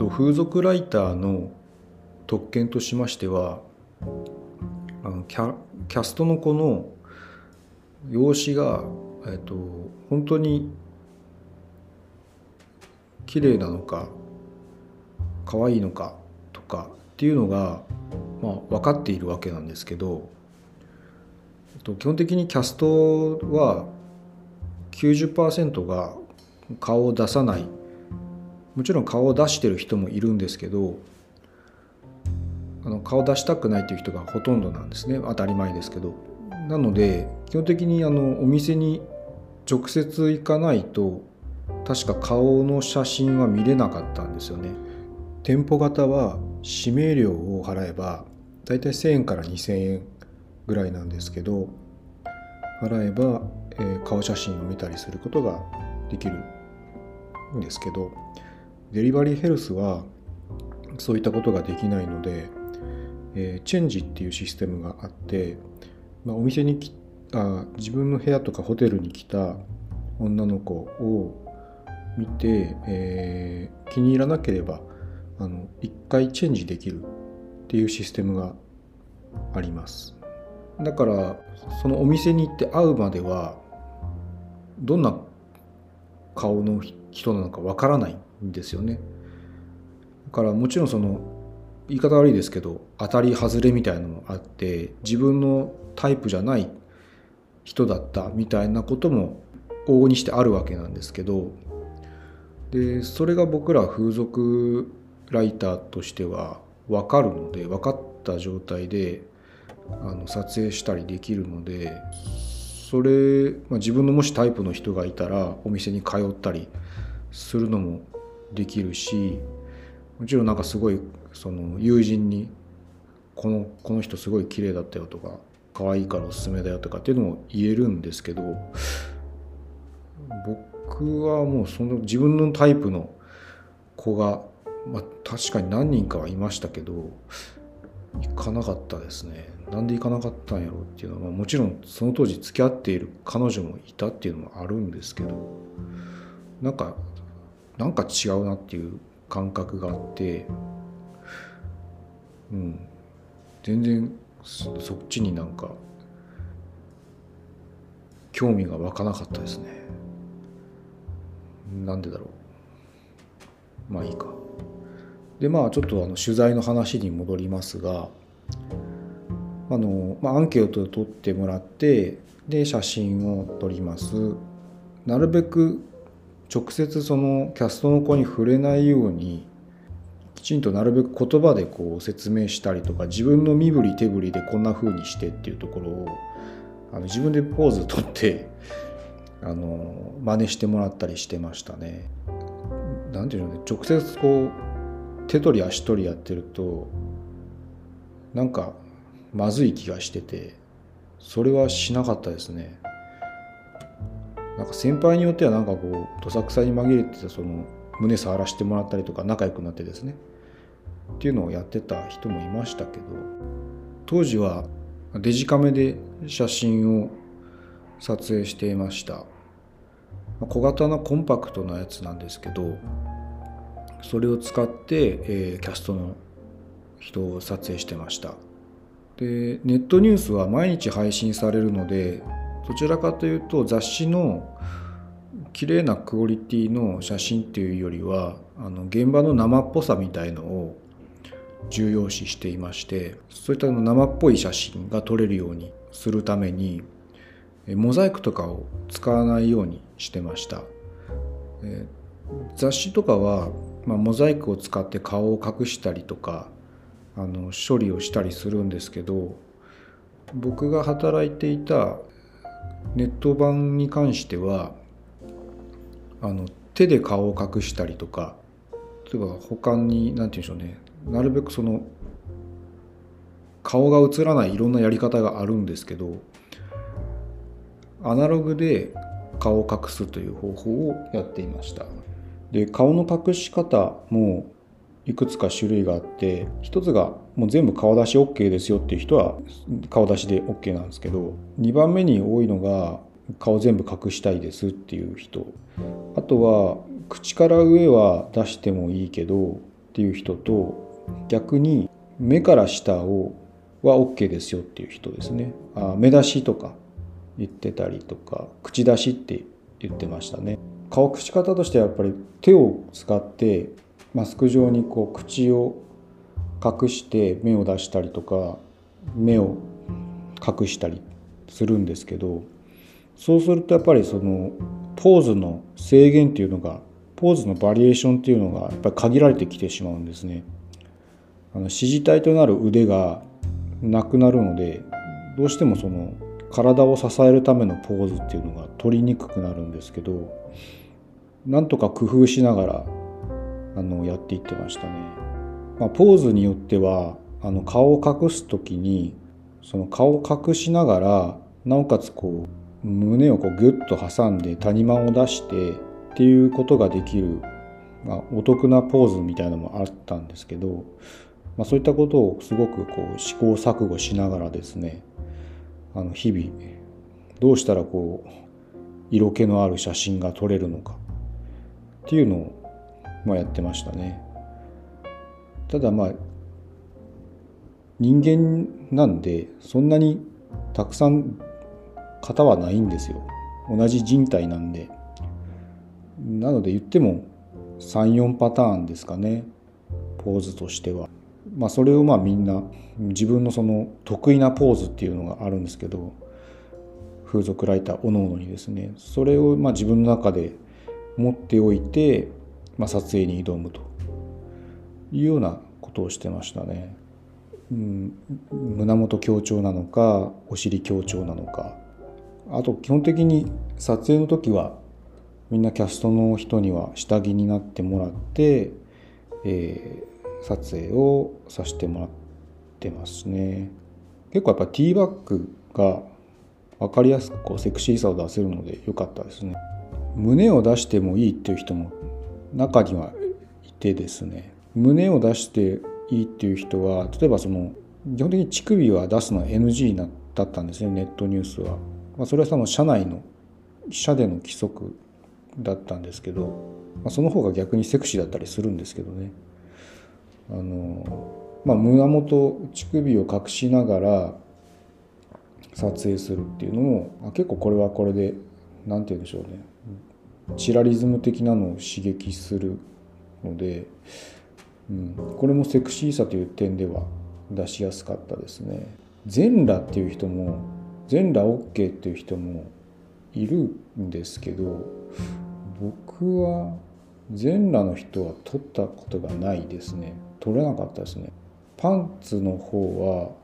と風俗ライターの特権としましてはあのキャキャストの子の容姿が、えっと、本当に綺麗なのか可愛いのかとかっていうのが、まあ、分かっているわけなんですけどえっと基本的にキャストは90%が顔を出さないもちろん顔を出してる人もいるんですけどあの顔出したくないという人がほとんどなんですね。当たり前ですけど。なので基本的にあのお店に直接行かないと確か顔の写真は見れなかったんですよね。店舗型は指名料を払えばだいたい1000円から2000円ぐらいなんですけど払えば、えー、顔写真を見たりすることができるんですけど。デリバリーヘルスはそういったことができないので、えー、チェンジっていうシステムがあって、まあ、お店にきあ自分の部屋とかホテルに来た女の子を見て、えー、気に入らなければあの1回チェンジできるっていうシステムがあります。だからそのお店に行って会うまではどんな顔の人なのかわからない。んですよね。だからもちろんその言い方悪いですけど当たり外れみたいなのもあって自分のタイプじゃない人だったみたいなことも往々にしてあるわけなんですけどでそれが僕ら風俗ライターとしては分かるので分かった状態であの撮影したりできるのでそれ、まあ、自分のもしタイプの人がいたらお店に通ったりするのもできるしもちろんなんかすごいその友人にこのこの人すごい綺麗だったよとか可愛いからおすすめだよとかっていうのも言えるんですけど僕はもうその自分のタイプの子が、まあ、確かに何人かはいましたけど行かなかったですね。なんで行かなかったんやろうっていうのは、もちろんその当時付き合っている彼女もいたっていうのもあるんですけどなんかなんか違うなっていう感覚があってうん。全然そっちになんか興味が湧かなかったですね。なんでだろう。まあいいか。でまあちょっとあの取材の話に戻りますがあの、まあ、アンケートを取ってもらってで写真を撮ります。なるべく直接そのキャストの子に触れないようにきちんとなるべく言葉でこう説明したりとか自分の身振り手振りでこんな風にしてっていうところをあの自分でポーズ取ってあの真似してもらったりしてましたね。なんていうのね直接こう手取り足取りやってるとなんかまずい気がしててそれはしなかったですね。なんか先輩によってはなんかこうどさくさに紛れてたその胸触らせてもらったりとか仲良くなってですね。っていうのをやってた人もいましたけど当時はデジカメで写真を撮影していました。小型なコンパクトなやつなんですけどそれを使って、えー、キャストの人を撮影してました。でネットニュースは毎日配信されるのでどちらかというと雑誌の綺麗なクオリティの写真っていうよりはあの現場の生っぽさみたいのを重要視していましてそういった生っぽい写真が撮れるようにするためにモザイクとかを使わないようにしてました。雑誌とかは、まあ、モザイクを使って顔を隠したりとかあの処理をしたりするんですけど僕が働いていたネット版に関してはあの手で顔を隠したりとか例えば他に何て言うんでしょうね。なるべくその顔が映らないいろんなやり方があるんですけどアナログで顔を隠すという方法をやっていました。で顔の隠し方もいくつか種類があって一つがもう全部顔出し OK ですよっていう人は顔出しで OK なんですけど2番目に多いのが顔全部隠したいですっていう人。あとは口から上は出してもいいけどっていう人と逆に目から下をは OK ですよっていう人ですね。あ目出しとか言ってたりとか口出しって言ってましたね。顔口方としてはやっぱり手を使ってマスク状にこう口を隠して目を出したりとか目を隠したりするんですけどそうするとやっぱりそのポーズの制限っていうのがポーズのバリエーションっていうのがやっぱり限られてきてしまうんですね。あの支持体となる腕がなくなるのでどうしてもその体を支えるためのポーズっていうのが取りにくくなるんですけどなんとか工夫しながらあのやっていってましたね。まあ、ポーズによってはあの顔を隠す時にその顔を隠しながらなおかつこう胸をこうギュッと挟んで谷間を出してっていうことができる、まあ、お得なポーズみたいなのもあったんですけど、まあ、そういったことをすごくこう試行錯誤しながらですねあの日々どうしたらこう色気のある写真が撮れるのかっていうのを、まあ、やってましたね。ただまあ人間なんでそんなにたくさん型はないんですよ。同じ人体なんで。なので言っても34パターンですかね。ポーズとしては。まあそれをまあみんな自分のその得意なポーズっていうのがあるんですけど風俗ライターおのおのにですね。それをまあ自分の中で持っておいて、まあ、撮影に挑むと。いうようなことをしてましたね。うん、胸元強調なのかお尻強調なのか。あと基本的に撮影の時はみんなキャストの人には下着になってもらって、えー、撮影をさせてもらってますね。結構やっぱティーバッグが分かりやすくこうセクシーさを出せるので良かったですね。胸を出してもいいっていう人も中にはいてですね胸を出していいっていう人は例えばその基本的に乳首は出すのは NG だったんですねネットニュースは。まあ、それはその社内の社での規則だったんですけど、まあ、その方が逆にセクシーだったりするんですけどね。あのまあ、胸元乳首を隠しながら撮影するっていうのも、まあ、結構これはこれで何て言うんでしょうねチラリズム的なのを刺激するのでうん、これもセクシーさという点では出しやすかったですね。全裸っていう人も全裸 OK っていう人もいるんですけど僕は全裸の人は取ったことがないですね。取れなかったですね。パンツの方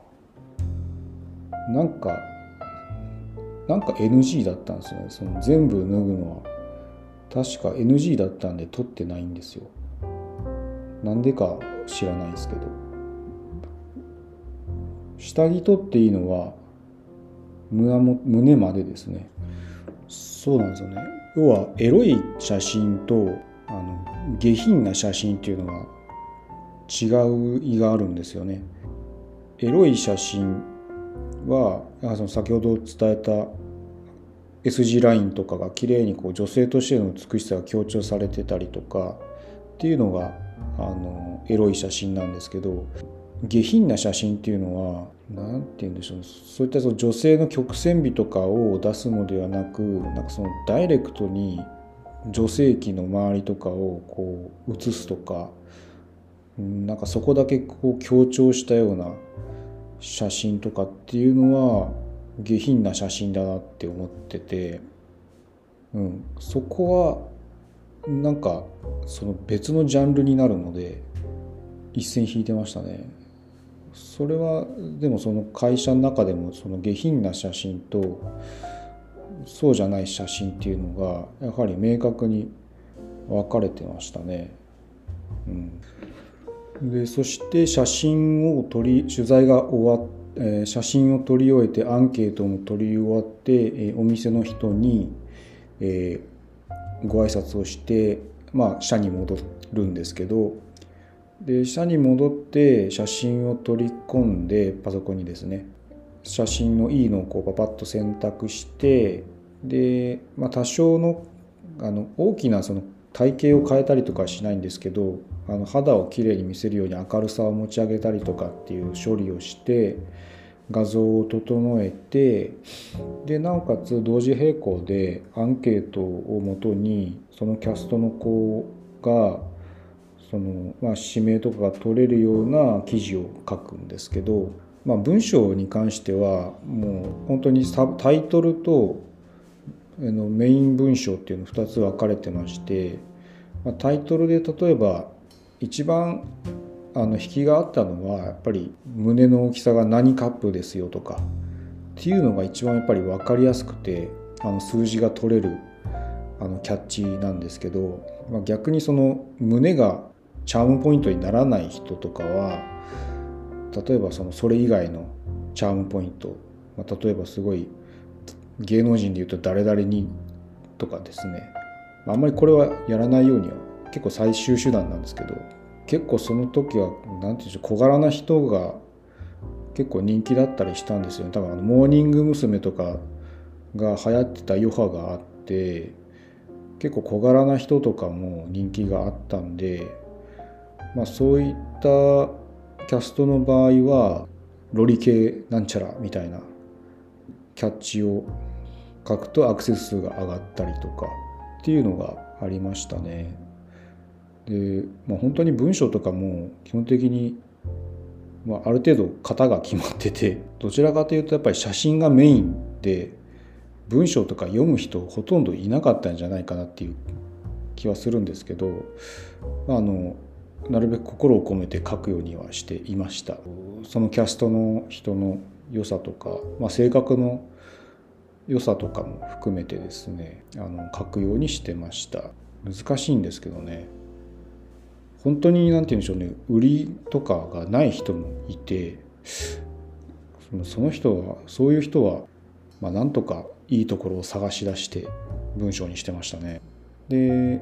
はなんかなんか NG だったんですよね。その全部脱ぐのは。確か NG だったんで取ってないんですよ。なんでか知らないですけど。下着取っていいのは胸も胸までですね。そうなんですよね。要はエロい写真とあの下品な写真っていうのは違う意があるんですよね。エロい写真はその先ほど伝えた S 字ラインとかが綺麗にこう女性としての美しさが強調されてたりとかっていうのがあのエロい写真なんですけど下品な写真っていうのは何て言うんでしょうそういったその女性の曲線美とかを出すのではなくなんかそのダイレクトに女性器の周りとかをこう写すとかなんかそこだけこう強調したような写真とかっていうのは下品な写真だなって思ってて、うん、そこはなんかその別のジャンルになるので一線引いてましたね。それはでもその会社の中でもその下品な写真とそうじゃない写真っていうのがやはり明確に分かれてましたね。うん、でそして写真を撮り取材が終わっえ写真を撮り終えてアンケートも取り終わって、えお店の人に、えー、ご挨拶をしてまあ、社に戻るんですけどで社に戻って写真を取り込んでパソコンにですね写真のいいのをこうパパッと選択してで、まあ、多少のあの大きなその体型を変えたりとかしないんですけどあの肌をきれいに見せるように明るさを持ち上げたりとかっていう処理をして画像を整えてでなおかつ同時並行でアンケートをもとにそのキャストの子がその、まあ、指名とかが取れるような記事を書くんですけど、まあ、文章に関してはもう本当にタイトルとのメイン文章っていうの2つ分かれてまして、まあ、タイトルで例えば一番あの引きがあったのはやっぱり胸の大きさが何カップですよとかっていうのが一番やっぱり分かりやすくてあの数字が取れるあのキャッチなんですけど、まあ、逆にその胸がチャームポイントにならない人とかは例えばそのそれ以外のチャームポイント、まあ、例えばすごい芸能人でいうと誰々にとかですねあんまりこれはやらないようには結構最終手段なんですけど結構その時は何て言うんでしょう小柄な人が結構人気だったりしたんですよね多分あのモーニング娘。とかが流行ってた余波があって結構小柄な人とかも人気があったんで、まあ、そういったキャストの場合はロリ系なんちゃらみたいなキャッチを書くとアクセス数が上がったりとかっていうのがありましたね。で、まあ、本当に文章とかも基本的に、まあ、ある程度型が決まっててどちらかというとやっぱり写真がメインで文章とか読む人ほとんどいなかったんじゃないかなっていう気はするんですけど、あ、あのなるべく心を込めて書くようにはしていましたそのキャストの人の良さとか、まあ、性格の良さとかも含めてですねあの書くようにしてました。難しいんですけどね。本当に何て言うんでしょうね売りとかがない人もいてその人はそういう人は、まあ、なんとかいいところを探し出して文章にしてましたね。で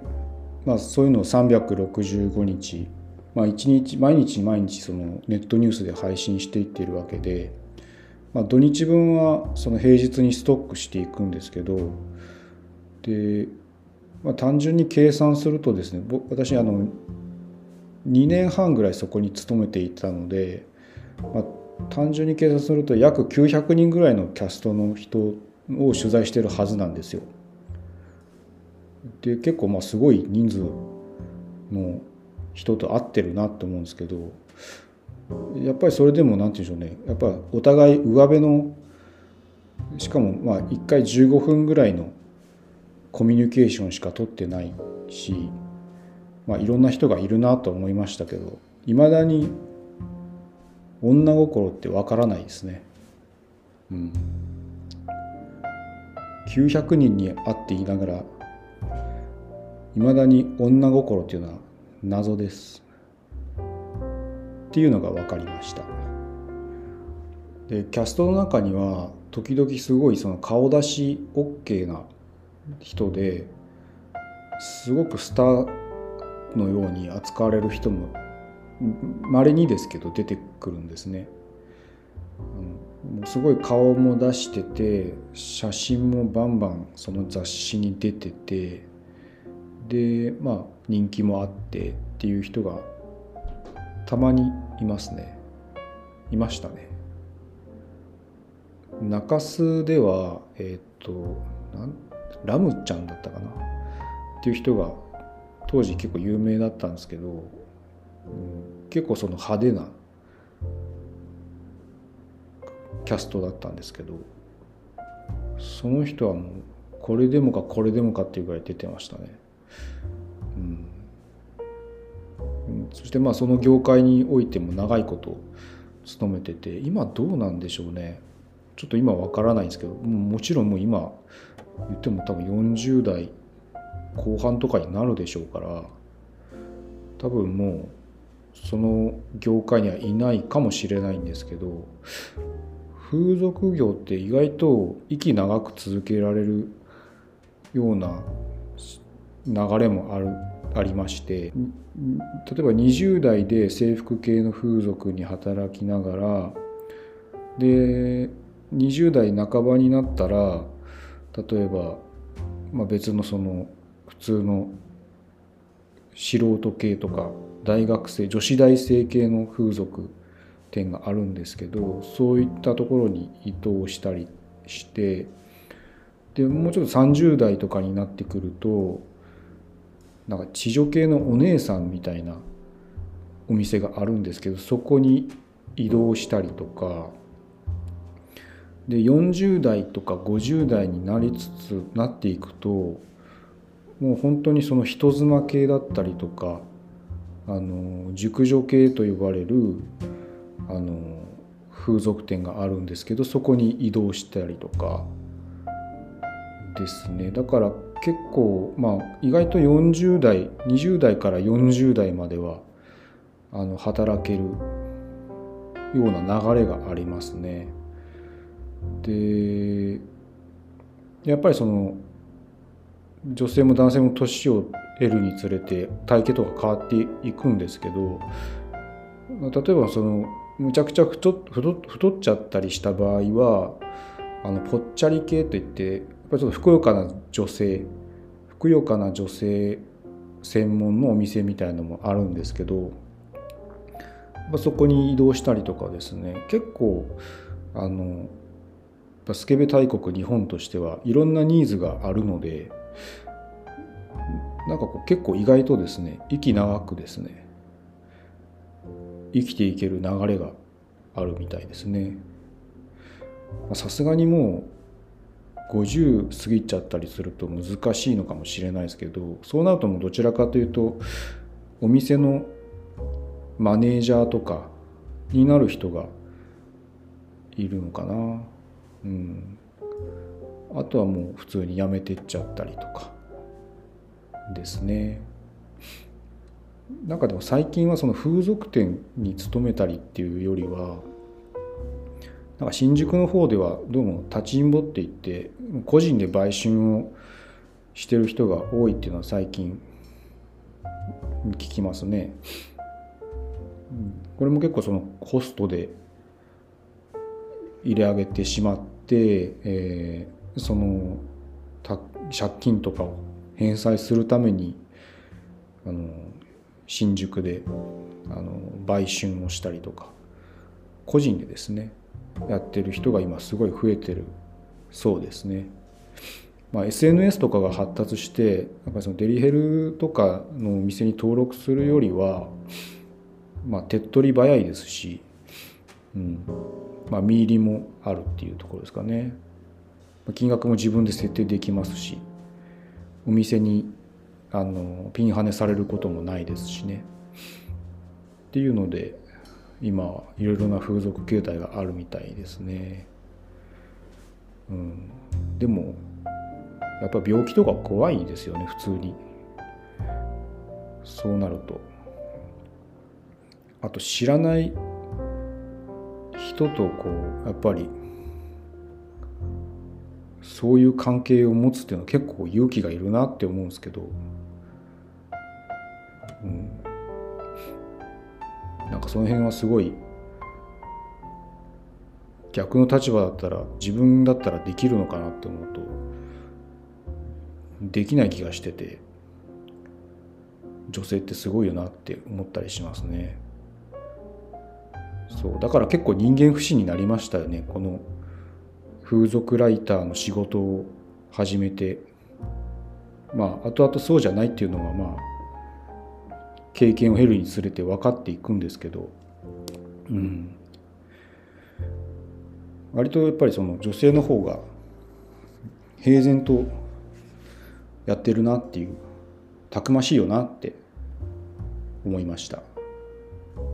まあそういうのを365日まあ、1日毎日毎日そのネットニュースで配信していっているわけでまあ、土日分はその平日にストックしていくんですけどで、まあ、単純に計算するとですね私あの2年半ぐらいそこに勤めていたので、まあ、単純に計算すると約900人ぐらいのキャストの人を取材してるはずなんですよ。で結構まあすごい人数の人と会ってるなと思うんですけどやっぱりそれでも何て言うんでしょうねやっぱお互い上辺のしかもまあ1回15分ぐらいのコミュニケーションしか取ってないし、まあ、いろんな人がいるなと思いましたけどいまだに女心ってわからないですね。うん、900人に会っていながらいまだに女心っていうのは謎です。っていうのが分かりましたでキャストの中には時々すごいその顔出し OK な人ですごくスターのように扱われる人もまれにですけど出てくるんですね。もうすごい顔も出してて写真もバンバンその雑誌に出ててでまあ人気もあってっていう人がたまにいますね。いましたね。中洲ではえっ、ー、とラムちゃんだったかな？っていう人が当時結構有名だったんですけど、うん、結構その派手なキャストだったんですけどその人はもうこれでもかこれでもかっていうぐらい出てましたね。そしてまあその業界においても長いこと勤めてて今どうなんでしょうね。ちょっと今わからないんですけどもちろんもう今言っても多分40代後半とかになるでしょうから多分もうその業界にはいないかもしれないんですけど風俗業って意外と息長く続けられるような流れもあるありまして例えば20代で制服系の風俗に働きながらで20代半ばになったら例えば、まあ、別のその普通の素人系とか大学生女子大生系の風俗店があるんですけどそういったところに移動したりしてでもうちょっと30代とかになってくるとなんか地女系のお姉さんみたいなお店があるんですけどそこに移動したりとか。で40代とか50代になりつつなっていくともう本当にその人妻系だったりとかあの熟女系と呼ばれるあの風俗店があるんですけどそこに移動したりとかですね。だから結構まあ意外と40代20代から40代まではあの働けるような流れがありますね。でやっぱりその女性も男性も年を得るにつれて体型とか変わっていくんですけど例えばそのむちゃくちゃ太太っちゃったりした場合はあのぽっちゃり系といってぱりちょっとふくよかな女性ふくよかな女性専門のお店みたいのもあるんですけどそこに移動したりとかですね結構あのスケベ大国日本としてはいろんなニーズがあるのでなんかこう結構意外とですね息長くですね生きていける流れがあるみたいですね。さすがにもう50過ぎちゃったりすると難しいのかもしれないですけどそうなるともうどちらかというとお店のマネージャーとかになる人がいるのかな。うん。あとはもう普通に辞めてっちゃったりとかですね。なんかでも最近はその風俗店に勤めたりっていうよりはなんか新宿の方ではどうも立ちんぼっていって個人で売春をしてる人が多いっていうのは最近聞きますね。これも結構そのコストで入れ上げてしまって、えー、その借金とかを返済するためにあの新宿であの売春をしたりとか個人でですねやってる人が今すごい増えてるそうですね。まあ、SNS とかが発達してやっぱりそのデリヘルとかのお店に登録するよりは、まあ、手っ取り早いですし、うんまあ、見入りもあるっていうところですかね。金額も自分で設定できますしお店にあのピンハネされることもないですしねっていうので今いろいろな風俗形態があるみたいですね。うん、でもやっぱ病気とか怖いですよね普通に。そうなると。あと知らない人とこうやっぱりそういう関係を持つっていうのは結構勇気がいるなって思うんですけど、なんかその辺はすごい逆の立場だったら自分だったらできるのかなって思うとできない気がしてて女性ってすごいよなって思ったりしますね。そうだから結構人間不信になりましたよね。この風俗ライターの仕事を始めて。まあ後々そうじゃないっていうのはまあ経験を経るにつれて分かっていくんですけどうん。割とやっぱりその女性の方が平然とやってるなっていうたくましいよなって思いました。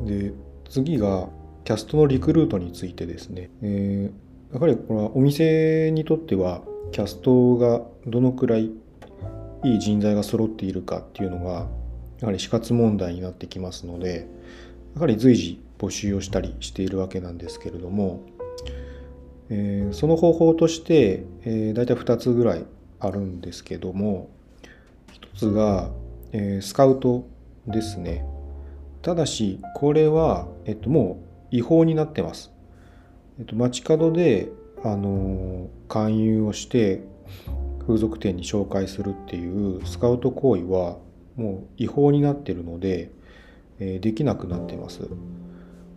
で次がキャストのリクルートについてですね、えーやはりこれはお店にとってはキャストがどのくらいいい人材が揃っているかっていうのがやはり死活問題になってきますのでやはり随時募集をしたりしているわけなんですけれども、えー、その方法として、えー、大体2つぐらいあるんですけども1つが、えー、スカウトですね。ただしこれは、えっと、もう違法になってます。えっと、街角で、あの勧誘をして風俗店に紹介するっていうスカウト行為はもう違法になってるので、えー、できなくなってます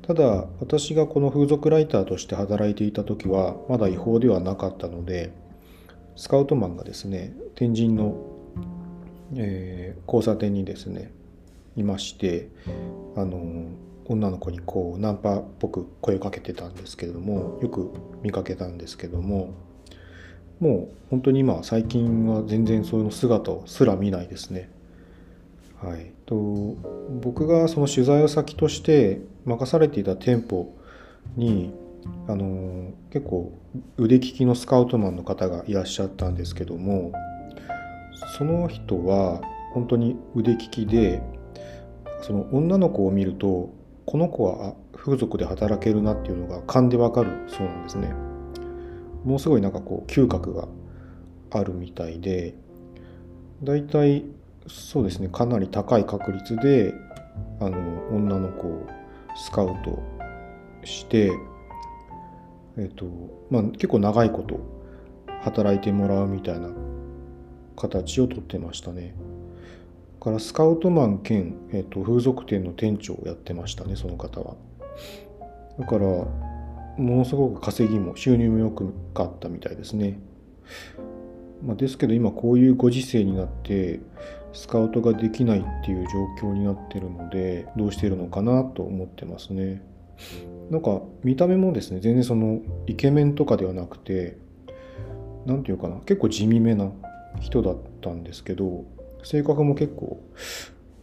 ただ私がこの風俗ライターとして働いていた時はまだ違法ではなかったのでスカウトマンがですね天神の、えー、交差点にですねいましてあの女の子にこうナンパっぽく声をかけてたんですけれどもよく見かけたんですけどももう本当に今最近は全然その姿すら見ないですね。はい、と僕がその取材を先として任されていた店舗にあの結構腕利きのスカウトマンの方がいらっしゃったんですけどもその人は本当に腕利きでその女の子を見るとこの子は風俗で働けるなっていうのが勘でわかるそうなんですね。ものすごいなんかこう嗅覚があるみたいでだいたいそうですねかなり高い確率であの女の子をスカウトしてえっ、とまあ結構長いこと働いてもらうみたいな形をとってましたね。からスカウトマン兼、えーと、風俗店の店長をやってましたねその方は。だからものすごく稼ぎも収入も良くかったみたいですね。まあ、ですけど今こういうご時世になってスカウトができないっていう状況になってるのでどうしてるのかなと思ってますね。なんか見た目もですね全然そのイケメンとかではなくて何て言うかな結構地味めな人だったんですけど性格も結構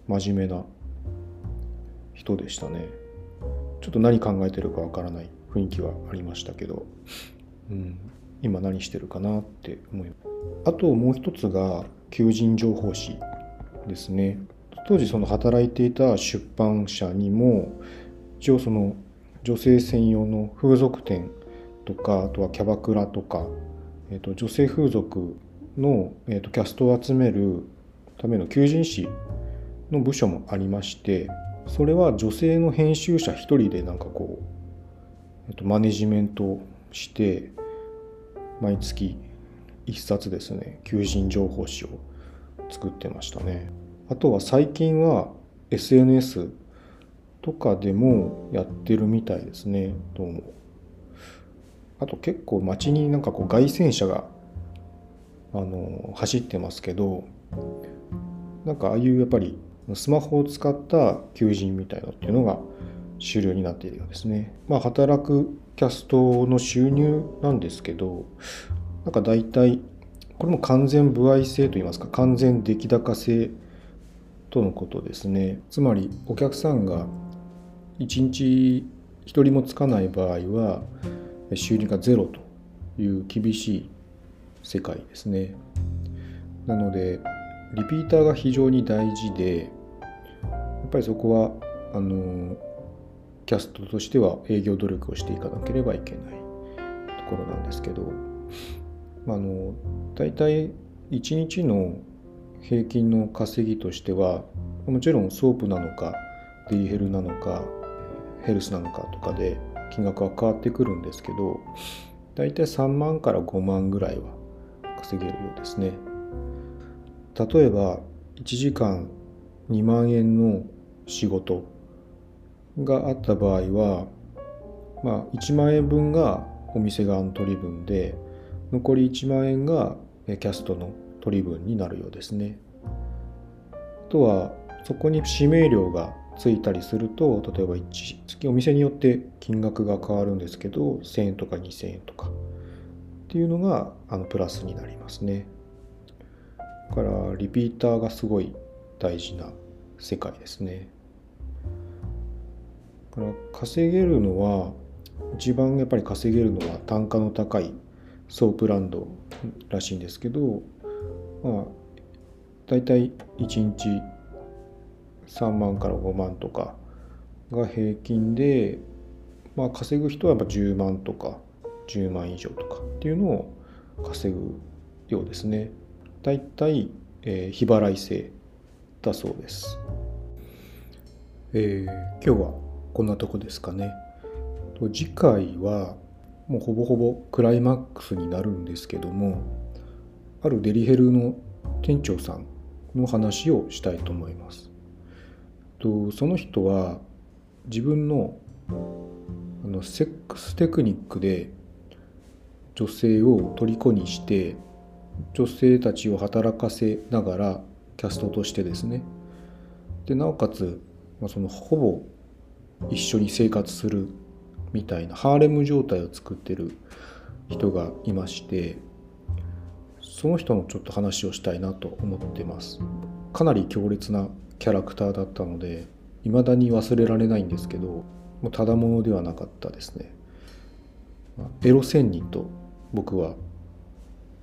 真面目な人でしたね。ちょっと何考えてるかわからない雰囲気はありましたけど、うん、今何してるかなって思います。あともう一つが求人情報誌。ですね。当時その働いていた出版社にも一応その女性専用の風俗店とかあとはキャバクラとか、えー、と女性風俗の、えー、とキャストを集めるための求人誌の部署もありましてそれは女性の編集者一人でなんかこう、えっと、マネジメントして毎月一冊ですね求人情報誌を作ってましたね。あとは最近は SNS とかでもやってるみたいですね。どうも。あと結構街になんかこう外線車があの走ってますけどなんかああいうやっぱりスマホを使った求人みたいなっていうのが主流になっているようですね。まあ働くキャストの収入なんですけどなんか大体これも完全歩合制といいますか完全出来高制とのことですね。つまりお客さんが1日1人もつかない場合は収入がゼロという厳しい世界ですね。なのでリピーターが非常に大事でやっぱりそこはあのキャストとしては営業努力をしていかなければいけないところなんですけど、あの大体1日の平均の稼ぎとしてはもちろんソープなのかデリヘルなのかヘルスなのかとかで金額は変わってくるんですけど大体3万から5万ぐらいは稼げるようですね。例えば1時間2万円の仕事があった場合は、まあ、1万円分がお店側の取り分で残り1万円がキャストの取り分になるようですね。あとはそこに指名料がついたりすると例えば月お店によって金額が変わるんですけど1000円とか2000円とかっていうのがあのプラスになりますね。からリピーターがすごい大事な世界ですね。だから稼げるのは一番やっぱり稼げるのは単価の高いソープランドらしいんですけどまあ大体1日3万から5万とかが平均で、まあ、稼ぐ人はやっぱ10万とか10万以上とかっていうのを稼ぐようですね。大体、えー、日払い制だそうです、えー、今日はこんなとこですかね次回はもうほぼほぼクライマックスになるんですけどもあるデリヘルの店長さんの話をしたいと思います。とその人は自分のあのセックステクニックで女性を虜にして女性たちを働かせながらキャストとしてですねでなおかつ、まあ、そのほぼ一緒に生活するみたいなハーレム状態を作ってる人がいましてその人のちょっと話をしたいなと思ってます。かなり強烈なキャラクターだったので未だに忘れられないんですけどもうただものではなかったですね。エロ仙人と僕は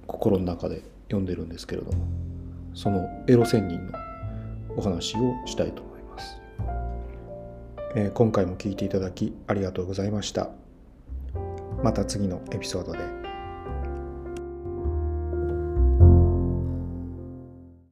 心の中で読んでるんですけれどもそのエロ仙人のお話をしたいと、え、今回も聞いていただきありがとうございました。また次のエピソードで。